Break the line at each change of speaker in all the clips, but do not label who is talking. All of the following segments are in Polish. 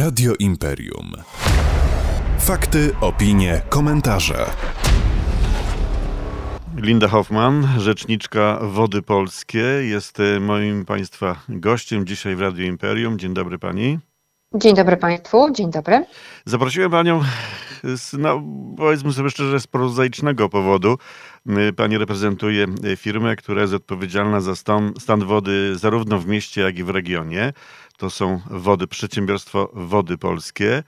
Radio Imperium. Fakty, opinie, komentarze.
Linda Hoffman, rzeczniczka Wody Polskie, jest e, moim Państwa gościem dzisiaj w Radio Imperium. Dzień dobry Pani.
Dzień dobry Państwu, dzień dobry.
Zaprosiłem Panią z, no, powiedzmy sobie szczerze, z prozaicznego powodu. Y, Pani reprezentuje y, firmę, która jest odpowiedzialna za stan, stan wody zarówno w mieście, jak i w regionie. To są Wody, Przedsiębiorstwo Wody Polskie.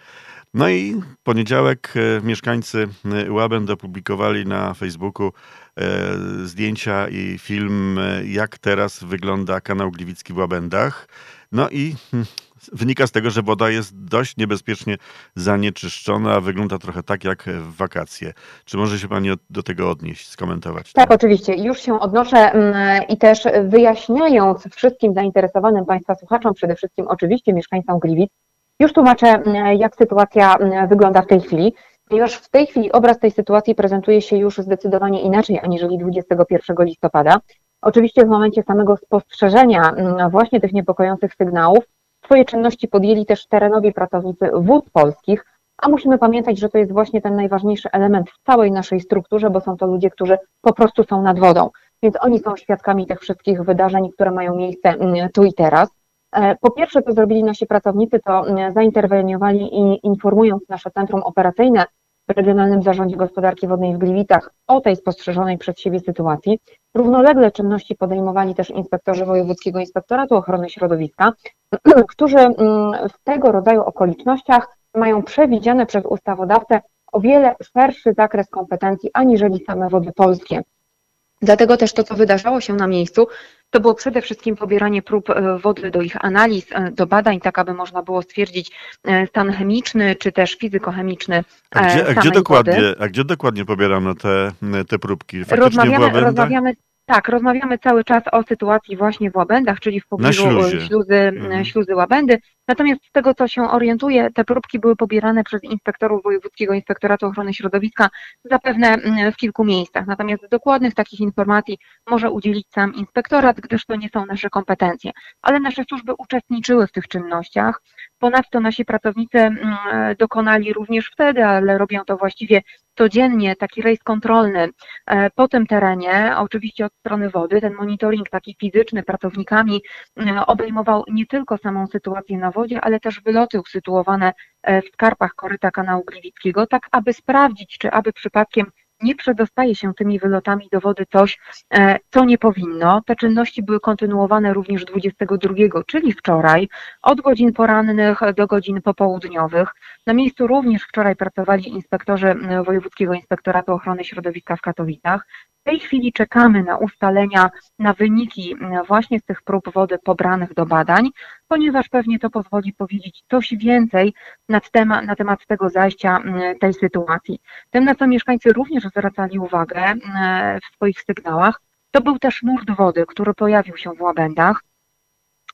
No i poniedziałek y, mieszkańcy Łabęd opublikowali na Facebooku zdjęcia i film, jak teraz wygląda kanał Gliwicki w Łabędach. No i hmm, wynika z tego, że woda jest dość niebezpiecznie zanieczyszczona, wygląda trochę tak jak w wakacje. Czy może się Pani do tego odnieść, skomentować?
Tak, oczywiście. Już się odnoszę mm, i też wyjaśniając wszystkim zainteresowanym Państwa słuchaczom, przede wszystkim oczywiście mieszkańcom Gliwic, już tłumaczę, mm, jak sytuacja mm, wygląda w tej chwili, ponieważ w tej chwili obraz tej sytuacji prezentuje się już zdecydowanie inaczej aniżeli 21 listopada. Oczywiście w momencie samego spostrzeżenia właśnie tych niepokojących sygnałów, Swoje czynności podjęli też terenowi pracownicy wód polskich, a musimy pamiętać, że to jest właśnie ten najważniejszy element w całej naszej strukturze, bo są to ludzie, którzy po prostu są nad wodą. Więc oni są świadkami tych wszystkich wydarzeń, które mają miejsce mm, tu i teraz. E, po pierwsze, co zrobili nasi pracownicy, to mm, zainterweniowali i informując nasze centrum operacyjne w Regionalnym Zarządzie Gospodarki Wodnej w Gliwicach o tej spostrzeżonej przez siebie sytuacji. Równolegle czynności podejmowali też inspektorzy Wojewódzkiego Inspektoratu Ochrony Środowiska, którzy mm, w tego rodzaju okolicznościach mają przewidziane przez ustawodawcę o wiele szerszy zakres kompetencji aniżeli same wody polskie. Dlatego też to, co wydarzało się na miejscu, to było przede wszystkim pobieranie prób e, wody do ich analiz, e, do badań, tak aby można było stwierdzić e, stan chemiczny czy też fizykochemiczny.
A gdzie, a gdzie dokładnie, a gdzie dokładnie pobierano te, te próbki?
Faktycznie rozmawiamy, rozmawiamy tak, rozmawiamy cały czas o sytuacji właśnie w Łabędach, czyli w pobliżu śluzy, mhm. śluzy Łabędy. Natomiast z tego, co się orientuję, te próbki były pobierane przez inspektorów Wojewódzkiego Inspektoratu Ochrony Środowiska zapewne mm, w kilku miejscach. Natomiast dokładnych takich informacji może udzielić sam inspektorat, gdyż to nie są nasze kompetencje. Ale nasze służby uczestniczyły w tych czynnościach. Ponadto nasi pracownicy mm, dokonali również wtedy, ale robią to właściwie codziennie, taki rejs kontrolny e, po tym terenie, oczywiście od strony wody. Ten monitoring taki fizyczny pracownikami mm, obejmował nie tylko samą sytuację na wodzie, ale też wyloty usytuowane e, w skarpach koryta kanału Gliwickiego, tak aby sprawdzić, czy aby przypadkiem nie przedostaje się tymi wylotami do wody coś, e, co nie powinno. Te czynności były kontynuowane również 22, czyli wczoraj, od godzin porannych do godzin popołudniowych. Na miejscu również wczoraj pracowali inspektorzy Wojewódzkiego Inspektoratu Ochrony Środowiska w Katowicach. W tej chwili czekamy na ustalenia, na wyniki właśnie z tych prób wody pobranych do badań, ponieważ pewnie to pozwoli powiedzieć coś więcej na temat, na temat tego zajścia tej sytuacji. Tym, na co mieszkańcy również zwracali uwagę w swoich sygnałach, to był też nurt wody, który pojawił się w łabędach.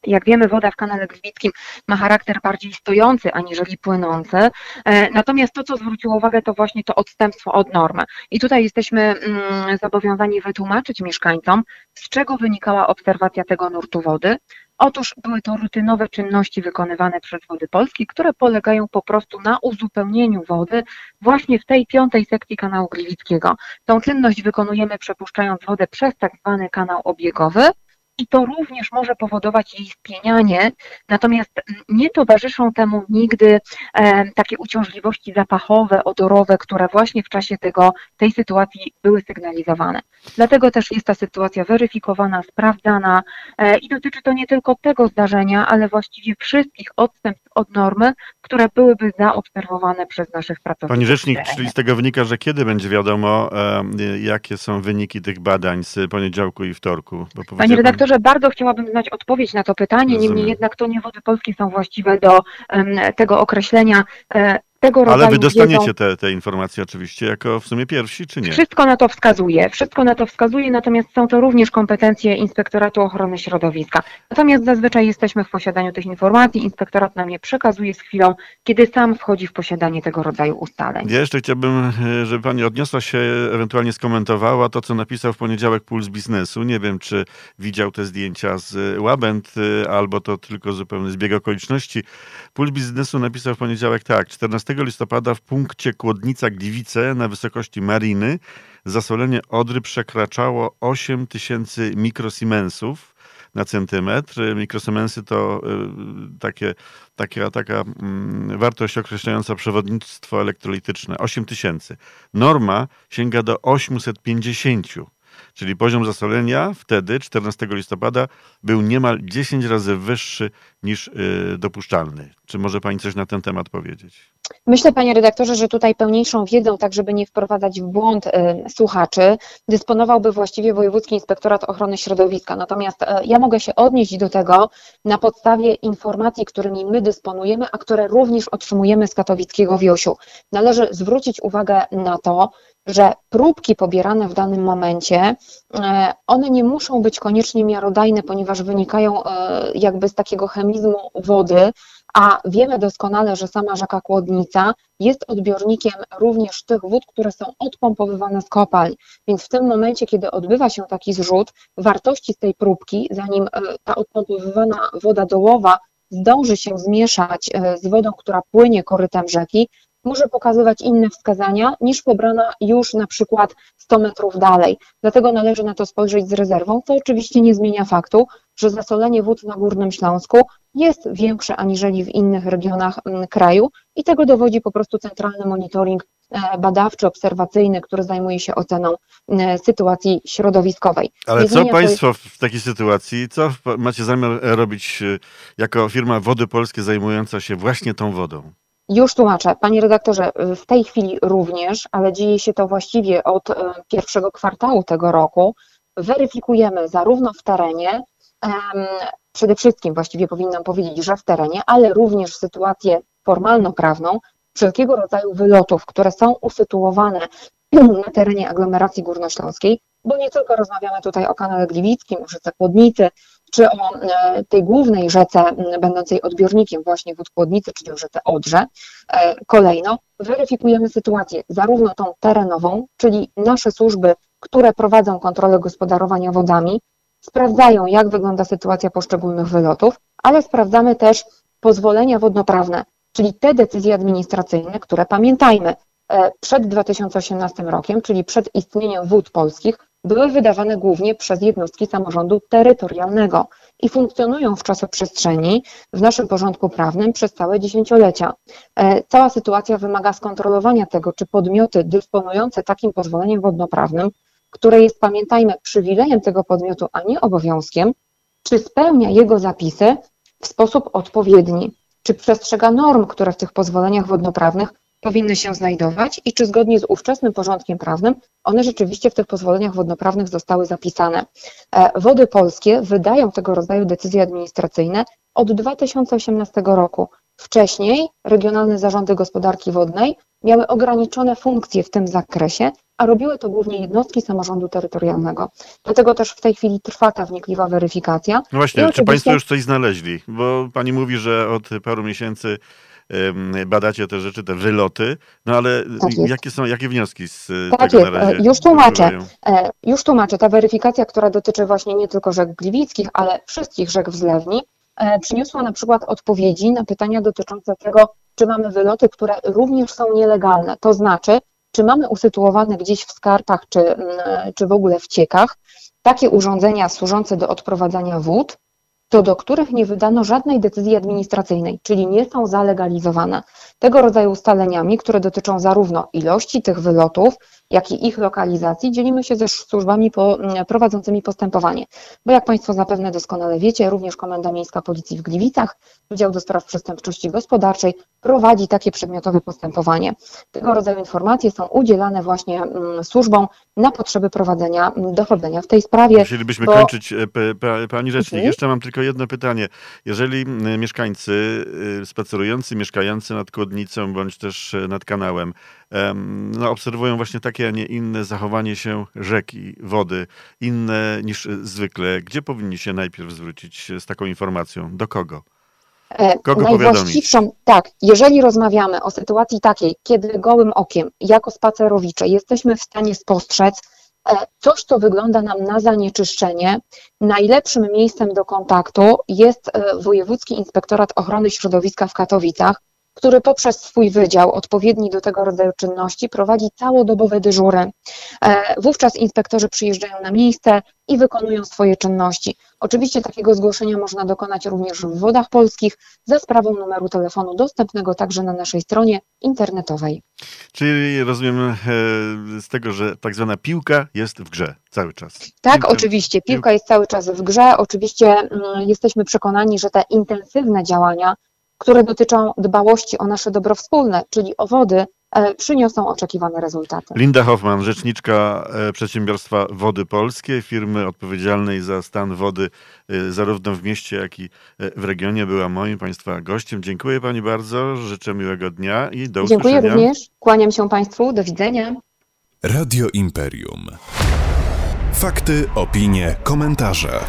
Jak wiemy, woda w kanale Gliwickim ma charakter bardziej stojący aniżeli płynący. E, natomiast to, co zwróciło uwagę, to właśnie to odstępstwo od normy. I tutaj jesteśmy mm, zobowiązani wytłumaczyć mieszkańcom, z czego wynikała obserwacja tego nurtu wody. Otóż były to rutynowe czynności wykonywane przez Wody Polskie, które polegają po prostu na uzupełnieniu wody właśnie w tej piątej sekcji kanału Gliwickiego. Tą czynność wykonujemy przepuszczając wodę przez tak zwany kanał obiegowy, i to również może powodować jej spienianie, natomiast nie towarzyszą temu nigdy e, takie uciążliwości zapachowe, odorowe, które właśnie w czasie tego, tej sytuacji były sygnalizowane. Dlatego też jest ta sytuacja weryfikowana, sprawdzana e, i dotyczy to nie tylko tego zdarzenia, ale właściwie wszystkich odstępstw od normy, które byłyby zaobserwowane przez naszych pracowników.
Pani Rzecznik, czyli z tego wynika, że kiedy będzie wiadomo, e, jakie są wyniki tych badań z poniedziałku i wtorku?
Panie redaktorze, bardzo chciałabym znać odpowiedź na to pytanie, Rozumiem. niemniej jednak to nie Wody Polskie są właściwe do tego określenia. Tego rodzaju
Ale wy dostaniecie
wiedzą,
te, te informacje oczywiście jako w sumie pierwsi, czy nie?
Wszystko na to wskazuje, wszystko na to wskazuje, natomiast są to również kompetencje Inspektoratu Ochrony Środowiska. Natomiast zazwyczaj jesteśmy w posiadaniu tych informacji, inspektorat nam je przekazuje z chwilą, kiedy sam wchodzi w posiadanie tego rodzaju ustaleń.
Ja jeszcze chciałbym, żeby pani odniosła się, ewentualnie skomentowała to, co napisał w poniedziałek Puls Biznesu. Nie wiem, czy widział te zdjęcia z Łabęd, e, albo to tylko zupełny zbieg okoliczności. Puls Biznesu napisał w poniedziałek tak, 14 listopada w punkcie Kłodnica-Gliwice na wysokości Mariny zasolenie Odry przekraczało 8 tysięcy mikrosiemensów na centymetr. Mikrosiemensy to y, takie, taka, taka mm, wartość określająca przewodnictwo elektrolityczne. 8 tysięcy. Norma sięga do 850. Czyli poziom zasolenia wtedy, 14 listopada, był niemal 10 razy wyższy niż y, dopuszczalny. Czy może Pani coś na ten temat powiedzieć?
Myślę, panie redaktorze, że tutaj pełniejszą wiedzą, tak żeby nie wprowadzać w błąd y, słuchaczy, dysponowałby właściwie Wojewódzki Inspektorat Ochrony Środowiska. Natomiast y, ja mogę się odnieść do tego na podstawie informacji, którymi my dysponujemy, a które również otrzymujemy z katowickiego Wiosiu. Należy zwrócić uwagę na to, że próbki pobierane w danym momencie, e, one nie muszą być koniecznie miarodajne, ponieważ wynikają e, jakby z takiego chemizmu wody, a wiemy doskonale, że sama rzeka Kłodnica jest odbiornikiem również tych wód, które są odpompowywane z kopalń. Więc w tym momencie, kiedy odbywa się taki zrzut, wartości z tej próbki, zanim e, ta odpompowywana woda dołowa zdąży się zmieszać z wodą, która płynie korytem rzeki, może pokazywać inne wskazania niż pobrana już na przykład 100 metrów dalej. Dlatego należy na to spojrzeć z rezerwą, co oczywiście nie zmienia faktu, że zasolenie wód na Górnym Śląsku jest większe aniżeli w innych regionach mm, kraju i tego dowodzi po prostu centralny monitoring e, badawczy, obserwacyjny, który zajmuje się oceną e, sytuacji środowiskowej.
Ale
Nie
co Państwo w takiej sytuacji, co macie zamiar robić e, jako firma Wody Polskie zajmująca się właśnie tą wodą?
Już tłumaczę. Panie redaktorze, w tej chwili również, ale dzieje się to właściwie od e, pierwszego kwartału tego roku. Weryfikujemy zarówno w terenie, przede wszystkim właściwie powinnam powiedzieć, że w terenie, ale również sytuację formalno-prawną wszelkiego rodzaju wylotów, które są usytuowane na terenie aglomeracji górnośląskiej, bo nie tylko rozmawiamy tutaj o kanale Gliwickim, o rzece Kłodnicy, czy o e, tej głównej rzece będącej odbiornikiem właśnie wód Kłodnicy, czyli o rzece Odrze. E, Kolejno weryfikujemy sytuację zarówno tą terenową, czyli nasze służby, które prowadzą kontrolę gospodarowania wodami, sprawdzają jak wygląda sytuacja poszczególnych wylotów, ale sprawdzamy też pozwolenia wodnoprawne, czyli te decyzje administracyjne, które pamiętajmy, e, przed 2018 rokiem, czyli przed istnieniem wód polskich, były wydawane głównie przez jednostki samorządu terytorialnego i funkcjonują w czasoprzestrzeni w naszym porządku prawnym przez całe dziesięciolecia. E, Cała sytuacja wymaga skontrolowania tego, czy podmioty dysponujące takim pozwoleniem wodnoprawnym, które jest, pamiętajmy, przywilejem tego podmiotu, a nie obowiązkiem, czy spełnia jego zapisy w sposób odpowiedni, czy przestrzega norm, które w tych pozwoleniach wodnoprawnych powinny się znajdować i czy zgodnie z ówczesnym porządkiem prawnym one rzeczywiście w tych pozwoleniach wodnoprawnych zostały zapisane. E, Wody Polskie wydają tego rodzaju decyzje administracyjne od 2018 roku. Wcześniej regionalne zarządy gospodarki wodnej miały ograniczone funkcje w tym zakresie, a robiły to głównie jednostki samorządu terytorialnego. Dlatego też w tej chwili trwa ta wnikliwa weryfikacja.
No właśnie,
I
czy
oczywiście-
Państwo już coś znaleźli? Bo Pani mówi, że od paru miesięcy badacie te rzeczy, te wyloty, no ale
Tak
jakie są, jakie wnioski z e,
Tak
tego
jest,
na razie
e, już tłumaczę. E, Już tłumaczę, ta weryfikacja, która dotyczy właśnie nie tylko rzek gliwickich, ale wszystkich rzek wzlewni, e, przyniosła na przykład odpowiedzi na pytania dotyczące tego, czy mamy wyloty, które również są nielegalne. To znaczy, czy mamy usytuowane gdzieś w skarpach, czy, mm, czy w ogóle w ciekach takie urządzenia służące do odprowadzania wód, co do których nie wydano żadnej decyzji administracyjnej, czyli nie są zalegalizowane. Tego rodzaju ustaleniami, które dotyczą zarówno ilości tych wylotów, jak i ich lokalizacji, dzielimy się ze służbami prowadzącymi postępowanie. Bo jak Państwo zapewne doskonale wiecie, również Komenda Miejska Policji w Gliwicach, Wydział do Spraw Przestępczości Gospodarczej prowadzi takie przedmiotowe postępowanie. Tego rodzaju informacje są udzielane właśnie służbom na potrzeby prowadzenia dochodzenia w tej sprawie.
Musielibyśmy bo... kończyć, e, pani rzecznik. Mhm. Jeszcze mam tylko jedno pytanie. Jeżeli mieszkańcy y, spacerujący, mieszkający nad Kłodnicą bądź też e, nad kanałem no, obserwują właśnie takie, a nie inne zachowanie się rzeki, wody, inne niż zwykle, gdzie powinni się najpierw zwrócić z taką informacją? Do kogo?
E, Kogo najwłaściwszą, tak, jeżeli rozmawiamy o sytuacji takiej, kiedy gołym okiem, jako spacerowicze, jesteśmy w stanie spostrzec e, coś, co wygląda nam na zanieczyszczenie, najlepszym miejscem do kontaktu jest e, Wojewódzki Inspektorat Ochrony Środowiska w Katowicach, który poprzez swój wydział odpowiedni do tego rodzaju czynności prowadzi całodobowe dyżury. E, wówczas inspektorzy przyjeżdżają na miejsce i wykonują swoje czynności. Oczywiście takiego zgłoszenia można dokonać również w wodach polskich za sprawą numeru telefonu dostępnego także na naszej stronie internetowej.
Czyli rozumiem e, z tego, że tak zwana piłka jest w grze cały czas.
Tak, piłka, oczywiście. Piłka jest cały czas w grze. Oczywiście mm, jesteśmy przekonani, że te intensywne działania które dotyczą dbałości o nasze dobro wspólne, czyli o wody, e, przyniosą oczekiwane rezultaty.
Linda Hoffman, rzeczniczka e, przedsiębiorstwa Wody Polskie, firmy odpowiedzialnej za stan wody e, zarówno w mieście, jak i w regionie, była moim Państwa gościem. Dziękuję Pani bardzo, życzę miłego dnia i do
usłyszenia. Dziękuję również, kłaniam się Państwu, do widzenia.
Radio Imperium. Fakty, opinie, komentarze.